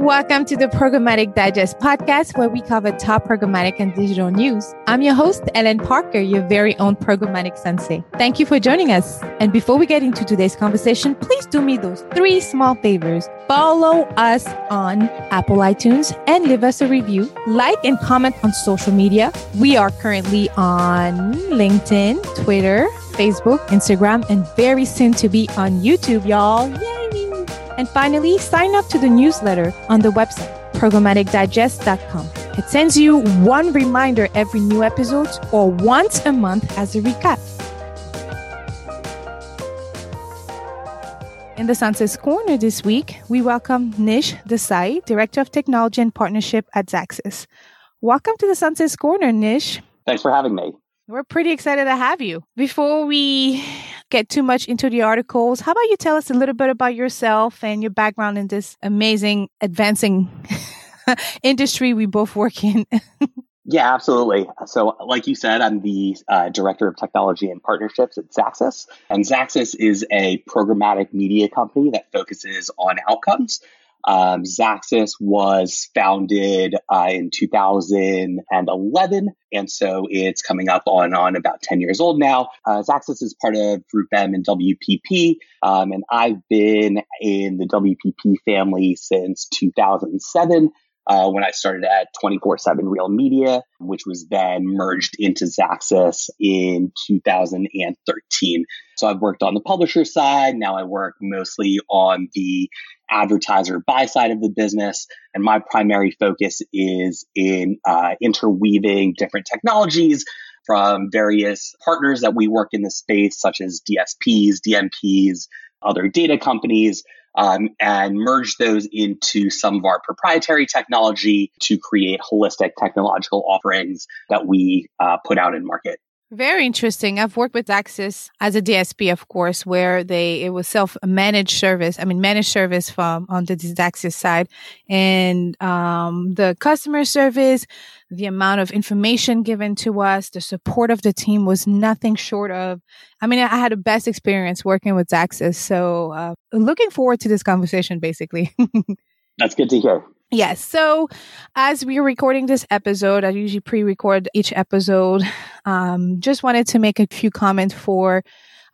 Welcome to the Programmatic Digest podcast, where we cover top programmatic and digital news. I'm your host, Ellen Parker, your very own programmatic sensei. Thank you for joining us. And before we get into today's conversation, please do me those three small favors. Follow us on Apple iTunes and leave us a review. Like and comment on social media. We are currently on LinkedIn, Twitter, Facebook, Instagram, and very soon to be on YouTube, y'all. Yay! And finally, sign up to the newsletter on the website, programmaticdigest.com. It sends you one reminder every new episode or once a month as a recap. In the Sensei's Corner this week, we welcome Nish Desai, Director of Technology and Partnership at Xaxis. Welcome to the Sensei's Corner, Nish. Thanks for having me. We're pretty excited to have you. Before we get too much into the articles, how about you tell us a little bit about yourself and your background in this amazing, advancing industry we both work in? yeah, absolutely. So, like you said, I'm the uh, director of technology and partnerships at Xaxis. And Xaxis is a programmatic media company that focuses on outcomes. Um, Xaxis was founded uh, in 2011, and so it's coming up on, on about 10 years old now. Uh, Xaxis is part of Group M and WPP, um, and I've been in the WPP family since 2007. Uh, when I started at 24 7 Real Media, which was then merged into Xaxis in 2013. So I've worked on the publisher side. Now I work mostly on the advertiser buy side of the business. And my primary focus is in uh, interweaving different technologies from various partners that we work in the space, such as DSPs, DMPs, other data companies, um, and merge those into some of our proprietary technology to create holistic technological offerings that we uh, put out in market. Very interesting. I've worked with Xaxis as a DSP, of course, where they it was self managed service. I mean, managed service from on the Xaxis side, and um, the customer service, the amount of information given to us, the support of the team was nothing short of. I mean, I had the best experience working with Xaxis. So, uh, looking forward to this conversation. Basically, that's good to hear. Yes. So as we are recording this episode, I usually pre-record each episode. Um, just wanted to make a few comments for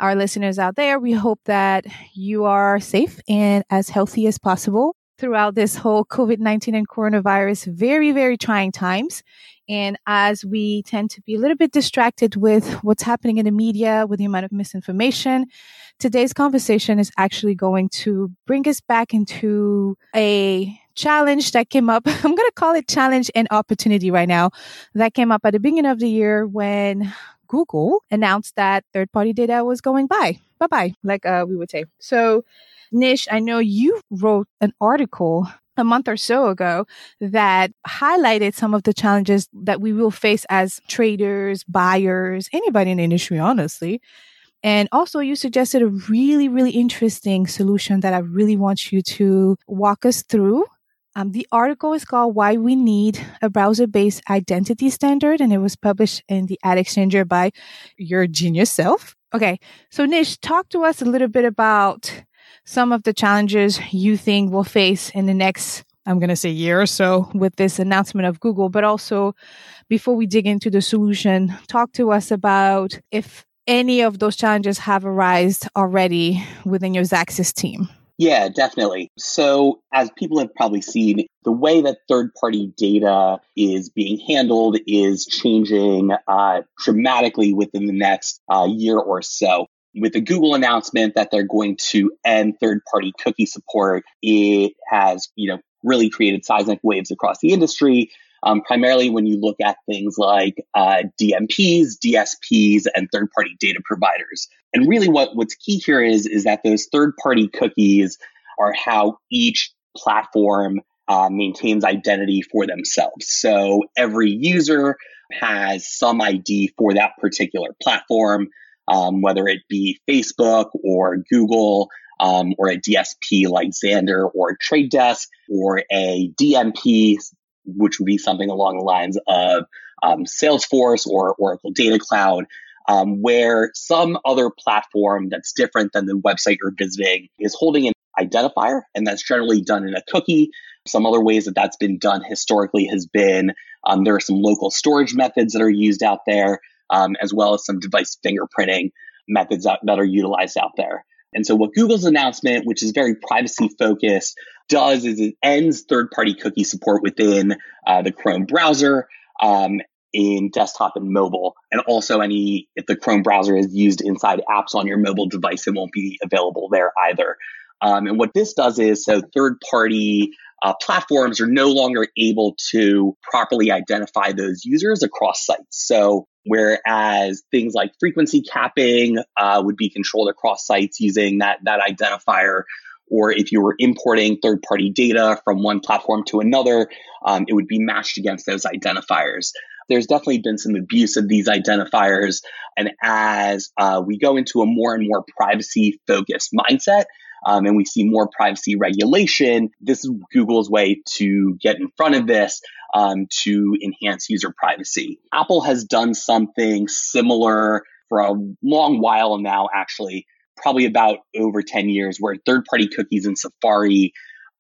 our listeners out there. We hope that you are safe and as healthy as possible throughout this whole COVID-19 and coronavirus very, very trying times. And as we tend to be a little bit distracted with what's happening in the media, with the amount of misinformation, today's conversation is actually going to bring us back into a challenge that came up. I'm going to call it challenge and opportunity right now. That came up at the beginning of the year when Google announced that third party data was going by. Bye bye, like uh, we would say. So, Nish, I know you wrote an article a month or so ago that highlighted some of the challenges that we will face as traders, buyers, anybody in the industry, honestly. And also, you suggested a really, really interesting solution that I really want you to walk us through. Um, the article is called Why We Need a Browser Based Identity Standard, and it was published in the Ad Exchanger by your genius self. Okay, so Nish, talk to us a little bit about some of the challenges you think we'll face in the next, I'm going to say year or so with this announcement of Google, but also before we dig into the solution, talk to us about if any of those challenges have arisen already within your Xaxis team. Yeah, definitely. So, as people have probably seen, the way that third party data is being handled is changing uh, dramatically within the next uh, year or so. With the Google announcement that they're going to end third party cookie support, it has, you know, really created seismic waves across the industry. Um, primarily when you look at things like uh, DMPs, DSPs, and third-party data providers. And really, what what's key here is is that those third-party cookies are how each platform uh, maintains identity for themselves. So every user has some ID for that particular platform, um, whether it be Facebook or Google. Um, or a DSP like Xandr or Trade Desk, or a DMP which would be something along the lines of um, Salesforce or Oracle Data Cloud, um, where some other platform that's different than the website you're visiting is holding an identifier, and that's generally done in a cookie. Some other ways that that's been done historically has been um, there are some local storage methods that are used out there, um, as well as some device fingerprinting methods that, that are utilized out there. And so, what Google's announcement, which is very privacy focused, does is it ends third party cookie support within uh, the Chrome browser. Um, in desktop and mobile. And also any, if the Chrome browser is used inside apps on your mobile device, it won't be available there either. Um, and what this does is so third party uh, platforms are no longer able to properly identify those users across sites. So whereas things like frequency capping uh, would be controlled across sites using that, that identifier, or if you were importing third party data from one platform to another, um, it would be matched against those identifiers there's definitely been some abuse of these identifiers. And as uh, we go into a more and more privacy focused mindset, um, and we see more privacy regulation, this is Google's way to get in front of this um, to enhance user privacy. Apple has done something similar for a long while now, actually, probably about over 10 years, where third party cookies in Safari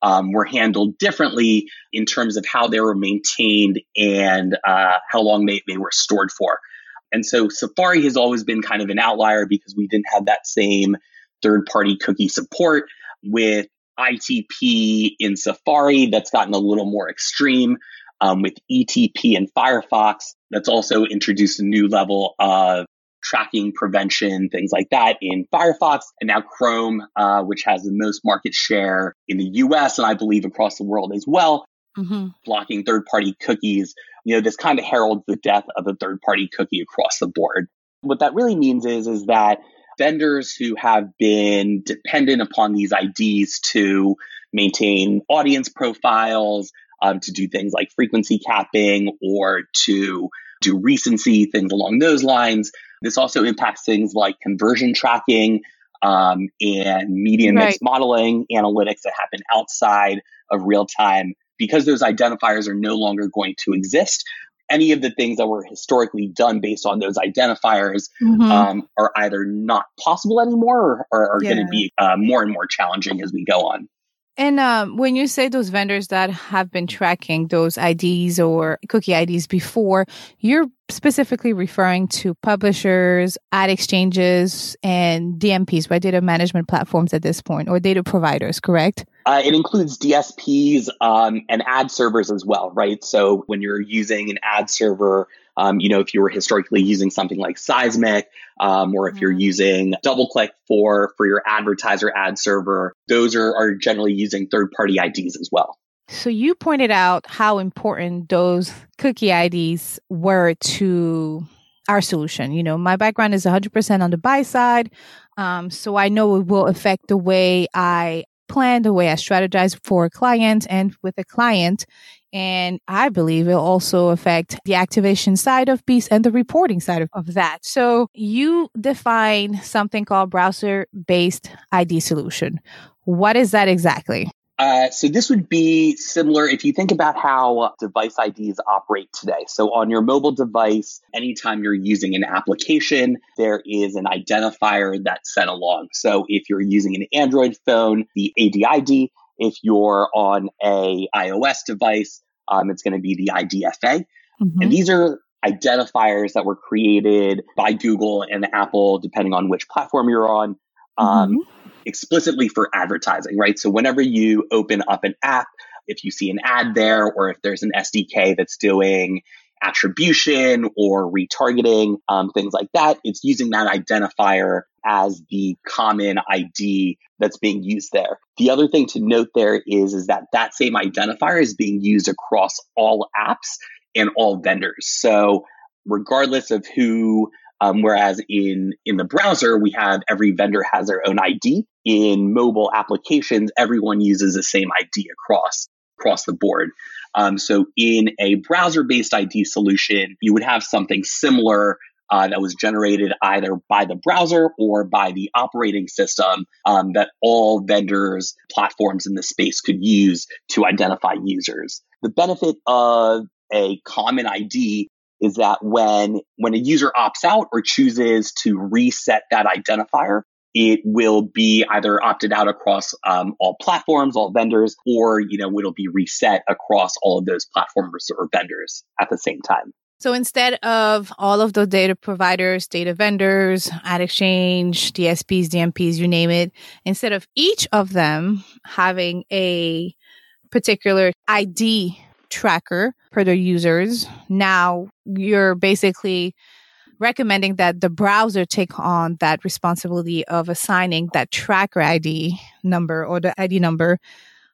um, were handled differently in terms of how they were maintained and uh, how long they, they were stored for. And so Safari has always been kind of an outlier because we didn't have that same third party cookie support with ITP in Safari that's gotten a little more extreme. Um, with ETP and Firefox, that's also introduced a new level of tracking prevention, things like that in Firefox, and now Chrome, uh, which has the most market share in the US and I believe across the world as well, mm-hmm. blocking third party cookies. You know, this kind of heralds the death of a third party cookie across the board. What that really means is, is that vendors who have been dependent upon these IDs to maintain audience profiles, um, to do things like frequency capping or to do recency, things along those lines, this also impacts things like conversion tracking um, and median right. mix modeling analytics that happen outside of real time. Because those identifiers are no longer going to exist, any of the things that were historically done based on those identifiers mm-hmm. um, are either not possible anymore or, or are yeah. going to be uh, more and more challenging as we go on. And um, when you say those vendors that have been tracking those IDs or cookie IDs before, you're specifically referring to publishers, ad exchanges, and DMPs, right? Data management platforms at this point, or data providers, correct? Uh, it includes DSPs um, and ad servers as well, right? So when you're using an ad server, um, you know, if you were historically using something like Sizmek, um, or if you're mm-hmm. using DoubleClick for for your advertiser ad server, those are, are generally using third party IDs as well. So you pointed out how important those cookie IDs were to our solution. You know, my background is 100% on the buy side. Um, so I know it will affect the way I plan, the way I strategize for a client and with a client. And I believe it'll also affect the activation side of Beast and the reporting side of, of that. So you define something called browser based ID solution. What is that exactly? Uh, so this would be similar if you think about how device IDs operate today. So on your mobile device, anytime you're using an application, there is an identifier that's sent along. So if you're using an Android phone, the ADID. If you're on a iOS device, um, it's going to be the IDFA. Mm-hmm. And these are identifiers that were created by Google and Apple, depending on which platform you're on. Um, mm-hmm explicitly for advertising, right? So whenever you open up an app, if you see an ad there, or if there's an SDK that's doing attribution or retargeting, um, things like that, it's using that identifier as the common ID that's being used there. The other thing to note there is, is that that same identifier is being used across all apps and all vendors. So regardless of who um, whereas in in the browser, we have every vendor has their own ID. In mobile applications, everyone uses the same ID across across the board. Um, so in a browser-based ID solution, you would have something similar uh, that was generated either by the browser or by the operating system um, that all vendors, platforms in the space could use to identify users. The benefit of a common ID is that when when a user opts out or chooses to reset that identifier, it will be either opted out across um, all platforms, all vendors, or you know it'll be reset across all of those platforms or vendors at the same time. So instead of all of the data providers, data vendors, ad exchange, DSPs, DMPs, you name it, instead of each of them having a particular ID tracker for their users, now you're basically recommending that the browser take on that responsibility of assigning that tracker ID number or the ID number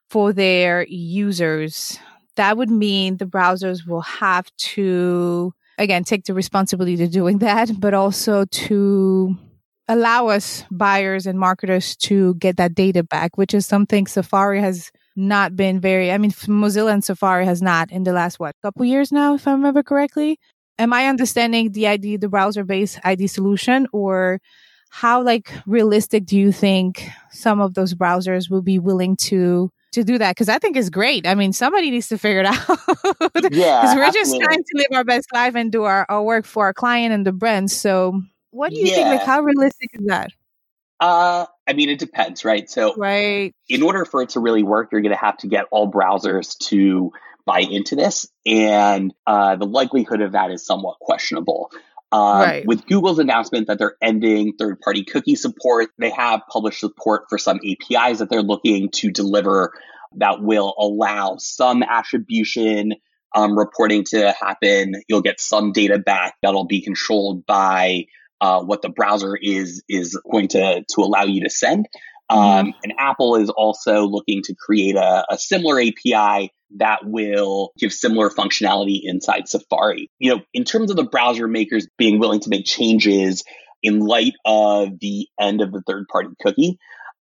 for their users. That would mean the browsers will have to, again, take the responsibility to doing that, but also to allow us buyers and marketers to get that data back, which is something Safari has not been very, I mean, Mozilla and Safari has not in the last, what, couple years now, if I remember correctly am I understanding the ID, the browser based ID solution or how like realistic do you think some of those browsers will be willing to to do that? Cause I think it's great. I mean, somebody needs to figure it out. yeah. Cause we're absolutely. just trying to live our best life and do our, our work for our client and the brand. So what do you yeah. think? Like how realistic is that? Uh, I mean, it depends, right? So, right. in order for it to really work, you're going to have to get all browsers to buy into this, and uh, the likelihood of that is somewhat questionable. Um, right. With Google's announcement that they're ending third party cookie support, they have published support for some APIs that they're looking to deliver that will allow some attribution um, reporting to happen. You'll get some data back that'll be controlled by uh, what the browser is is going to to allow you to send. Um. And Apple is also looking to create a, a similar API that will give similar functionality inside Safari. You know, in terms of the browser makers being willing to make changes in light of the end of the third party cookie,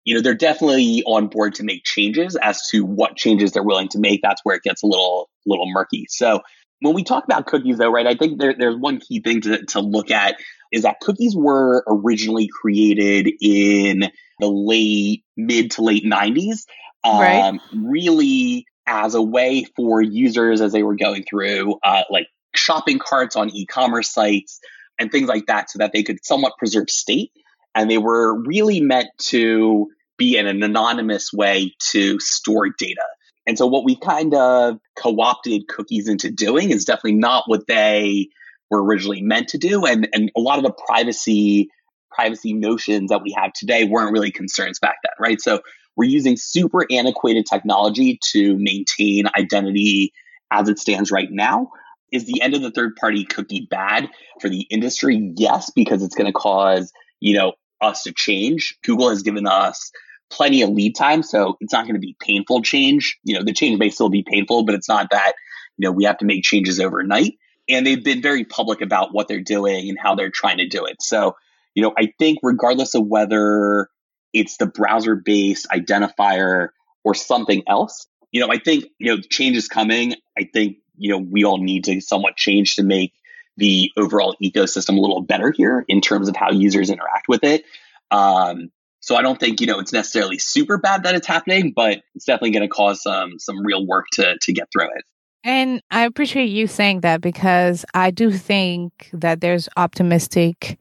you know, they're definitely on board to make changes as to what changes they're willing to make. That's where it gets a little, little murky. So when we talk about cookies though, right, I think there, there's one key thing to, to look at is that cookies were originally created in the late, mid to late 90s. Um, right. Really as a way for users as they were going through uh, like shopping carts on e-commerce sites and things like that so that they could somewhat preserve state and they were really meant to be in an anonymous way to store data and so what we kind of co-opted cookies into doing is definitely not what they were originally meant to do and and a lot of the privacy privacy notions that we have today weren't really concerns back then right so we're using super antiquated technology to maintain identity as it stands right now. Is the end of the third party cookie bad for the industry? Yes, because it's going to cause, you know, us to change. Google has given us plenty of lead time, so it's not going to be painful change. You know, the change may still be painful, but it's not that, you know, we have to make changes overnight. And they've been very public about what they're doing and how they're trying to do it. So, you know, I think regardless of whether it's the browser based identifier or something else. You know, I think, you know, change is coming. I think, you know, we all need to somewhat change to make the overall ecosystem a little better here in terms of how users interact with it. Um, so I don't think, you know, it's necessarily super bad that it's happening, but it's definitely going to cause some some real work to to get through it. And I appreciate you saying that because I do think that there's optimistic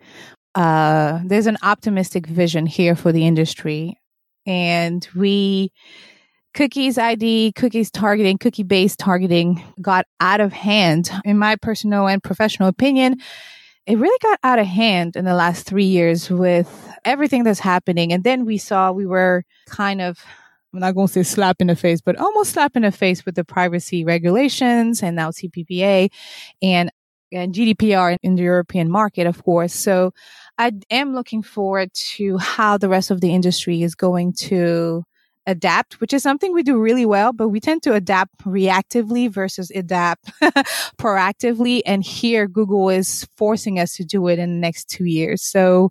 uh, there's an optimistic vision here for the industry. And we, cookies ID, cookies targeting, cookie based targeting got out of hand. In my personal and professional opinion, it really got out of hand in the last three years with everything that's happening. And then we saw we were kind of I'm not going to say slap in the face, but almost slap in the face with the privacy regulations and now CPPA and and GDPR in the European market, of course. So I am looking forward to how the rest of the industry is going to adapt, which is something we do really well, but we tend to adapt reactively versus adapt proactively. And here Google is forcing us to do it in the next two years. So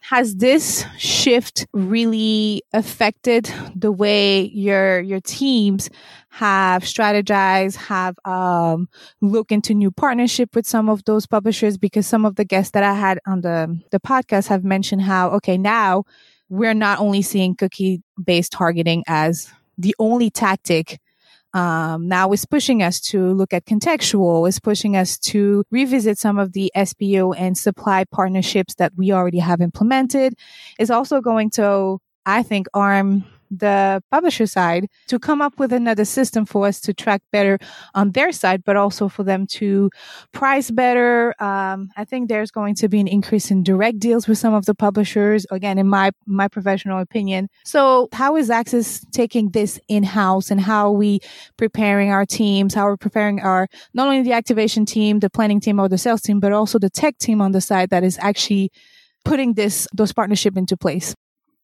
has this shift really affected the way your your teams have strategized have um look into new partnership with some of those publishers? Because some of the guests that i had on the the podcast have mentioned how okay now we're not only seeing cookie based targeting as the only tactic Um, now it's pushing us to look at contextual. It's pushing us to revisit some of the SPO and supply partnerships that we already have implemented. It's also going to, I think, arm the publisher side to come up with another system for us to track better on their side, but also for them to price better. Um, I think there's going to be an increase in direct deals with some of the publishers. Again, in my my professional opinion. So, how is Xaxis taking this in house, and how are we preparing our teams? How are we preparing our not only the activation team, the planning team, or the sales team, but also the tech team on the side that is actually putting this those partnership into place?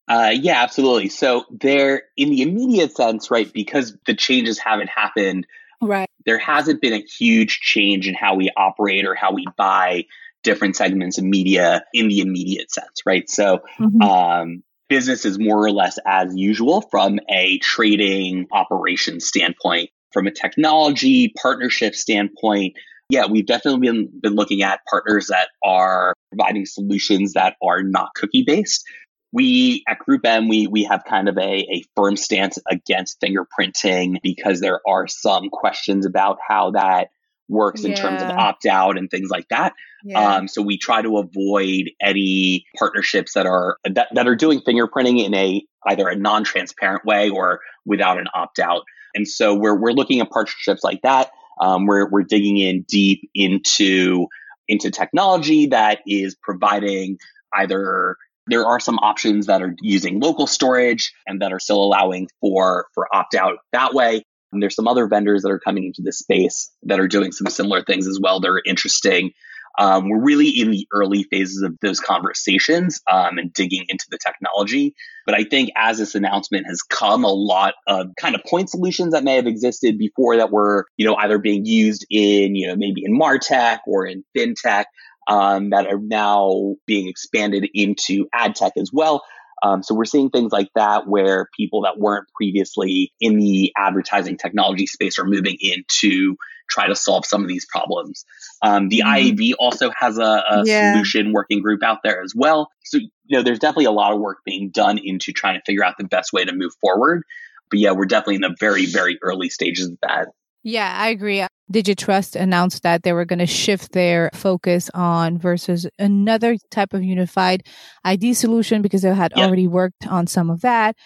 Uh, yeah, absolutely. So there, in the immediate sense, right, because the changes haven't happened, right? There hasn't been a huge change in how we operate or how we buy different segments of media in the immediate sense, right? So, mm-hmm. um, business is more or less as usual from a trading operation standpoint. From a technology partnership standpoint, yeah, we've definitely been, been looking at partners that are providing solutions that are not cookie based we at GroupM, we we have kind of a, a firm stance against fingerprinting because there are some questions about how that works yeah. in terms of opt out and things like that. Yeah. Um, so we try to avoid any partnerships that are that, that are doing fingerprinting in a either a non transparent way or without an opt out. And so we're we're looking at partnerships like that. Um, we're we're digging in deep into into technology that is providing either there are some options that are using local storage and that are still allowing for, for opt out that way. And there's some other vendors that are coming into this space that are doing some similar things as well. They're interesting. Um, we're really in the early phases of those conversations um, and digging into the technology. But I think as this announcement has come, a lot of kind of point solutions that may have existed before that were, you know, either being used in, you know, maybe in Martech or in FinTech um, that are now being expanded into ad tech as well. Um, so we're seeing things like that where people that weren't previously in the advertising technology space are moving in to try to solve some of these problems. Um, the mm-hmm. IAB also has a, a yeah. solution working group out there as well. So, you know, there's definitely a lot of work being done into trying to figure out the best way to move forward. But yeah, we're definitely in the very, very early stages of that. Yeah, I agree. DigiTrust announced that they were going to shift their focus on versus another type of unified ID solution because they had yeah. already worked on some of that.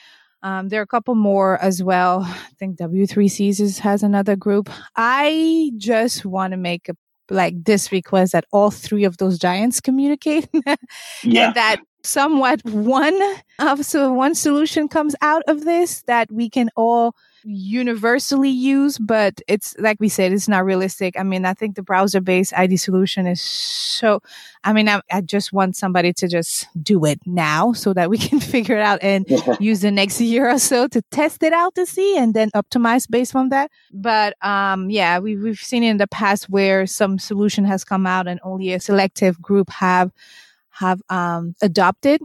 Um, there are a couple more as well. I think W3Cs has another group. I just want to make a like this request that all three of those giants communicate yeah. and that somewhat one of so one solution comes out of this that we can all universally used, but it's like we said, it's not realistic. I mean, I think the browser based ID solution is so, I mean, I, I, just want somebody to just do it now so that we can figure it out and use the next year or so to test it out to see and then optimize based on that. But, um, yeah, we, we've seen in the past where some solution has come out and only a selective group have, have, um, adopted.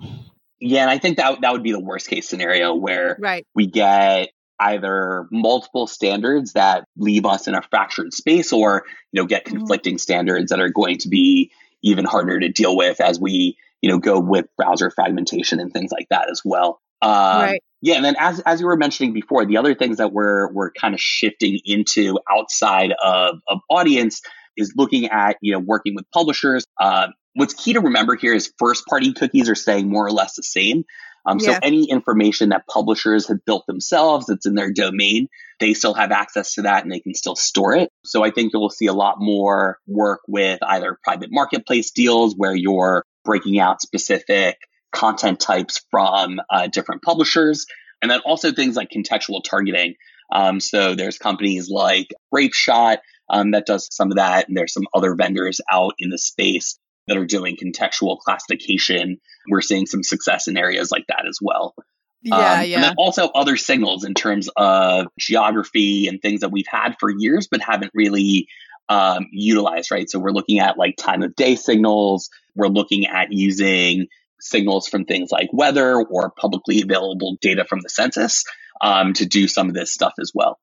Yeah, and I think that that would be the worst case scenario where right. we get either multiple standards that leave us in a fractured space or you know get mm-hmm. conflicting mm-hmm. standards that are going to be even harder to deal with as we you know go with browser fragmentation and things like that as well um, right. yeah and then as as you were mentioning before the other things that we're we're kind of shifting into outside of, of audience is looking at you know working with publishers uh, what's key to remember here is first party cookies are staying more or less the same um, yeah. So any information that publishers have built themselves that's in their domain, they still have access to that and they can still store it. So I think you'll see a lot more work with either private marketplace deals where you're breaking out specific content types from uh, different publishers. And then also things like contextual targeting. Um, so there's companies like Grapeshot um, that does some of that, and there's some other vendors out in the space that are doing contextual classification. We're seeing some success in areas like that as well. Yeah, um, yeah. And then also other signals in terms of geography and things that we've had for years but haven't really um, utilized, right? So we're looking at like time of day signals. We're looking at using signals from things like weather or publicly available data from the census um, to do some of this stuff as well.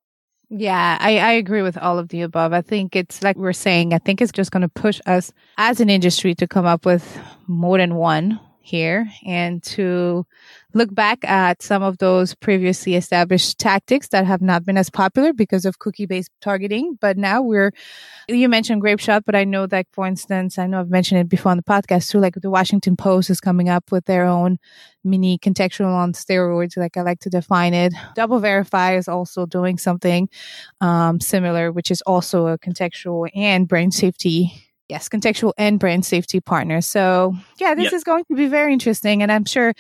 Yeah, I, I agree with all of the above. I think it's like we're saying, I think it's just going to push us as an industry to come up with more than one here and to look back at some of those previously established tactics that have not been as popular because of cookie based targeting. But now we're, you mentioned Grapeshot, but I know that, for instance, I know I've mentioned it before on the podcast too, like the Washington Post is coming up with their own mini contextual on steroids, like I like to define it. DoubleVerify is also doing something um, similar, which is also a contextual and brand safety yes, contextual and brand safety partners. So yeah, this yep. is going to be very interesting, and I'm sure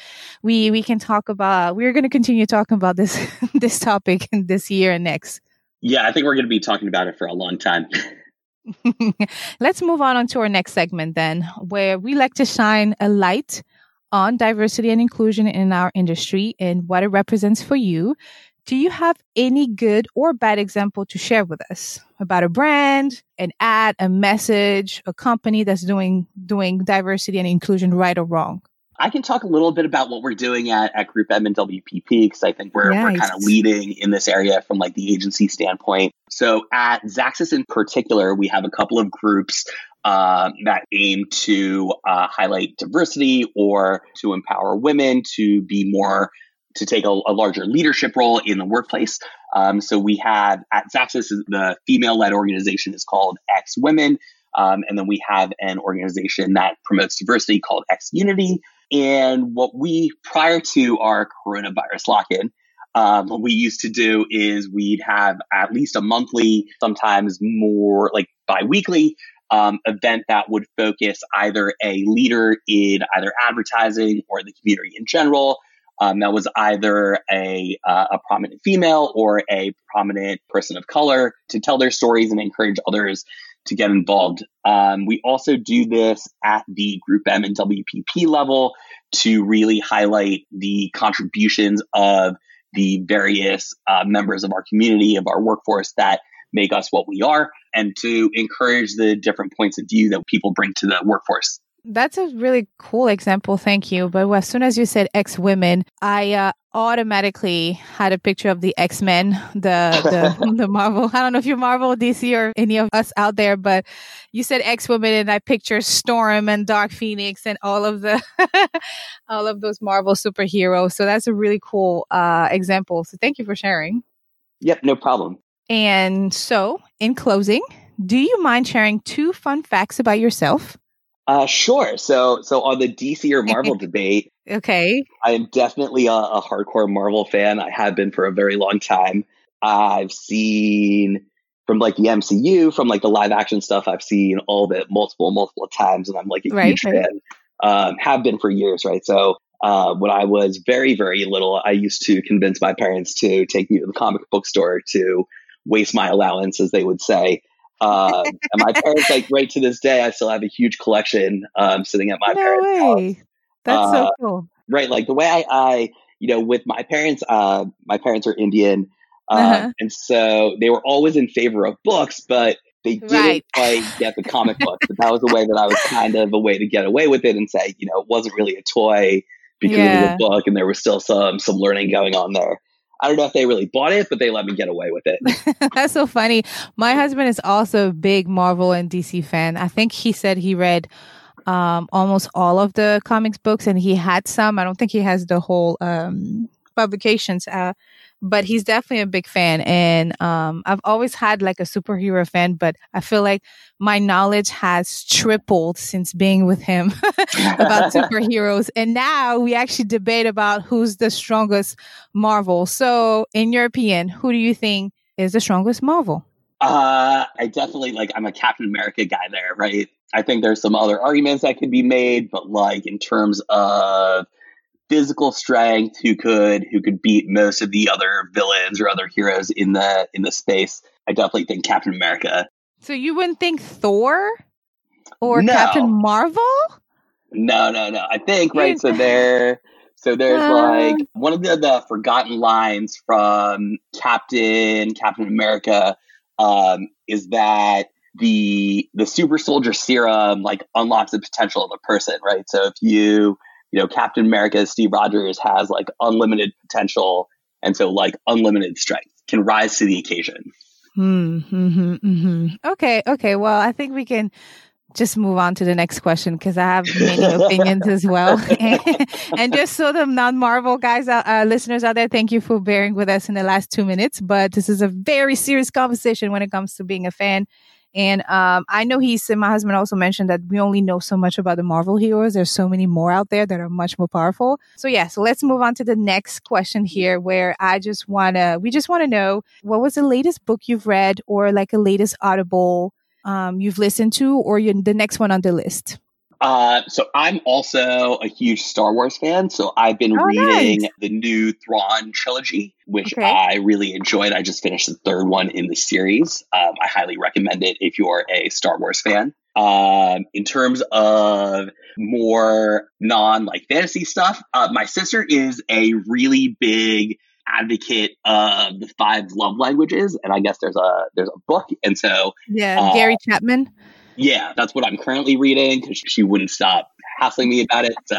we we can talk about. We're going to continue talking about this this topic this year and next. Yeah, I think we're going to be talking about it for a long time. Let's move on, on to our next segment then, where we like to shine a light on diversity and inclusion in our industry and what it represents for you do you have any good or bad example to share with us about a brand, an ad, a message, a company that's doing doing diversity and inclusion right or wrong? I can talk a little bit about what we're doing at, at Group M and WPP because I think we're, nice. we're kind of leading in this area from like the agency standpoint. So at Xaxis in particular, we have a couple of groups uh, that aim to uh, highlight diversity or to empower women to be more to take a, a, larger leadership role in the workplace. Um, so we have at Xaxis, the female-led organization is called X Women, um, and then we have an organization that promotes diversity called X Unity. And what we, prior to our coronavirus lock-in, um, what we used to do is we'd have at least a monthly, sometimes more like biweekly um, event that would focus either a leader in either advertising or the community in general um, that was either a, uh, a prominent female or a prominent person of color to tell their stories and encourage others to get involved. Um, we also do this at the Group M and WPP level to really highlight the contributions of the various uh, members of our community, of our workforce that make us what we are, and to encourage the different points of view that people bring to the workforce. That's a really cool example. Thank you. But as soon as you said X women, I uh, automatically had a picture of the X Men, the the, the Marvel. I don't know if you're Marvel, DC, or any of us out there, but you said X women, and I picture Storm and Dark Phoenix and all of the all of those Marvel superheroes. So that's a really cool uh, example. So thank you for sharing. Yep, no problem. And so, in closing, do you mind sharing two fun facts about yourself? Uh, sure. So, so on the DC or Marvel debate, okay, I am definitely a, a, hardcore Marvel fan. I have been for a very long time. I've seen from like the MCU, from like the live action stuff. I've seen all of it multiple, multiple times, and I'm like a right, huge right. fan. Um, have been for years, right? So, uh, when I was very, very little, I used to convince my parents to take me to the comic book store to waste my allowance, as they would say. Um, and my parents, like right to this day, I still have a huge collection um, sitting at my no parents' way. house. That's uh, so cool. Right, like the way I, I, you know, with my parents, uh, my parents are Indian, uh, uh-huh. and so they were always in favor of books, but they didn't right. quite get the comic book. But that was a way that I was kind of a way to get away with it and say, you know, it wasn't really a toy because yeah. it was a book, and there was still some some learning going on there. I don't know if they really bought it, but they let me get away with it. That's so funny. My husband is also a big Marvel and DC fan. I think he said he read um, almost all of the comics books and he had some. I don't think he has the whole um, publications. Uh, but he's definitely a big fan. And um, I've always had like a superhero fan, but I feel like my knowledge has tripled since being with him about superheroes. And now we actually debate about who's the strongest Marvel. So, in your opinion, who do you think is the strongest Marvel? Uh, I definitely like, I'm a Captain America guy there, right? I think there's some other arguments that could be made, but like in terms of physical strength who could who could beat most of the other villains or other heroes in the in the space. I definitely think Captain America. So you wouldn't think Thor or no. Captain Marvel? No, no, no. I think right. So there. So there's uh, like one of the, the forgotten lines from Captain Captain America um, is that the the super soldier serum like unlocks the potential of a person, right? So if you you know, Captain America, Steve Rogers has like unlimited potential. And so like unlimited strength can rise to the occasion. Hmm, mm-hmm, mm-hmm. Okay. Okay. Well, I think we can just move on to the next question because I have many opinions as well. and, just so the non-Marvel guys, uh, listeners out there, thank you for bearing with us in the last two minutes. But this is a very serious conversation when it comes to being a fan. And um, I know he said, my husband also mentioned that we only know so much about the Marvel heroes. There's so many more out there that are much more powerful. So yeah, so let's move on to the next question here where I just want to, we just want to know what was the latest book you've read or like a latest audible um, you've listened to or the next one on the list? Uh, so I'm also a huge Star Wars fan. So I've been oh, reading nice. the new Thrawn trilogy, which okay. I really enjoyed. I just finished the third one in the series. Um, I highly recommend it if you're a Star Wars fan. Um, in terms of more non like fantasy stuff, uh, my sister is a really big advocate of the five love languages, and I guess there's a there's a book, and so yeah, uh, Gary Chapman. Yeah, that's what I'm currently reading because she wouldn't stop hassling me about it. So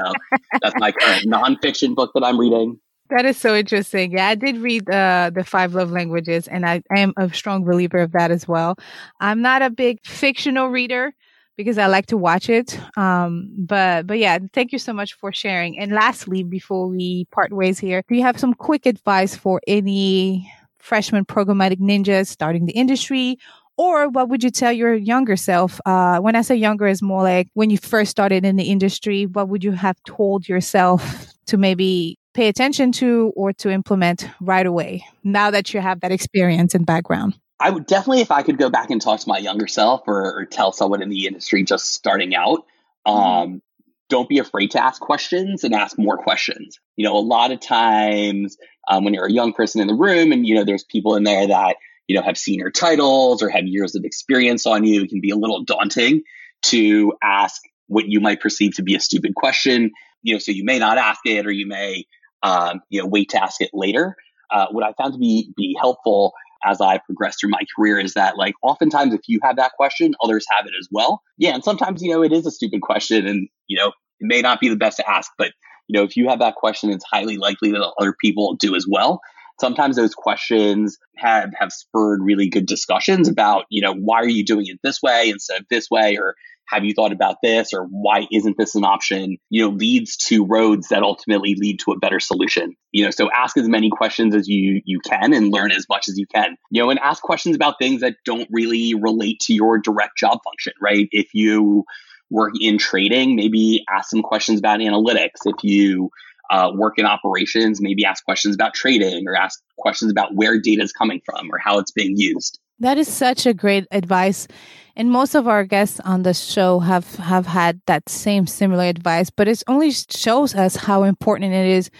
that's my current nonfiction book that I'm reading. That is so interesting. Yeah, I did read uh, the five love languages, and I, I am a strong believer of that as well. I'm not a big fictional reader because I like to watch it. Um, but but yeah, thank you so much for sharing. And lastly, before we part ways here, do you have some quick advice for any freshman programmatic ninjas starting the industry? Or what would you tell your younger self? Uh, when I say younger, is more like when you first started in the industry. What would you have told yourself to maybe pay attention to or to implement right away now that you have that experience and background? I would definitely, if I could go back and talk to my younger self or, or tell someone in the industry just starting out, mm-hmm. um, don't be afraid to ask questions and ask more questions. You know, a lot of times um, when you're a young person in the room and, you know, there's people in there that, you know, have senior titles or have years of experience on you, it can be a little daunting to ask what you might perceive to be a stupid question. You know, so you may not ask it or you may, um, you know, wait to ask it later. Uh, what I found to be be helpful as I progress through my career is that like oftentimes if you have that question, others have it as well. Yeah. And sometimes, you know, it is a stupid question and, you know, it may not be the best to ask, but, you know, if you have that question, it's highly likely that other people do as well. Sometimes those questions have, have spurred really good discussions about, you know, why are you doing it this way instead of this way? Or, have you thought about this? Or why isn't this an option? You know leads to roads that ultimately lead to a better solution. You know so ask as many questions as you you can and learn as much as you can. You know and ask questions about things that don't really relate to your direct job function right? If you work in trading maybe ask some questions about analytics. If you uh, work in operations maybe ask questions about trading or ask questions about where data is coming from or how it's being used that is such a great advice. And most of our guests on the show have, have had that same similar advice, but it only shows us how important it is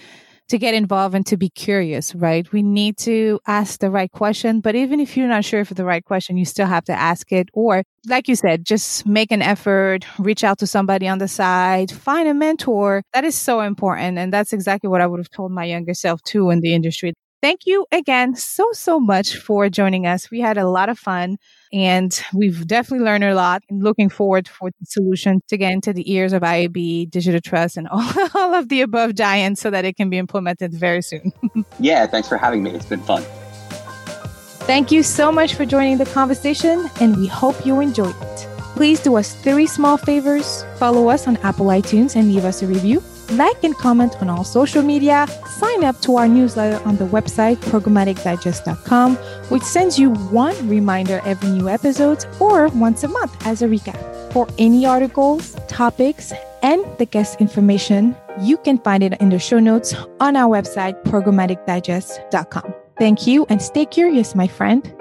to get involved and to be curious, right? We need to ask the right question, but even if you're not sure if the right question, you still have to ask it. Or, like you said, just make an effort, reach out to somebody on the side, find a mentor. That is so important. And that's exactly what I would have told my younger self too in the industry. Thank you again so, so much for joining us. We had a lot of fun and we've definitely learned a lot and looking forward for the solution to get into the ears of IAB, DigiTrust, and all, all of the above giants so that it can be implemented very soon. yeah, thanks for having me. It's been fun. Thank you so much for joining the conversation, and we hope you enjoyed it. Please do us three small favors. Follow us on Apple iTunes and leave us a review like and comment on all social media, sign up to our newsletter on the website programmaticdigest.com, which sends you one reminder every new episode or once a month as a recap. For any articles, topics, and the guest information, you can find it in the show notes on our website programmaticdigest.com. Thank you and stay curious, my friend.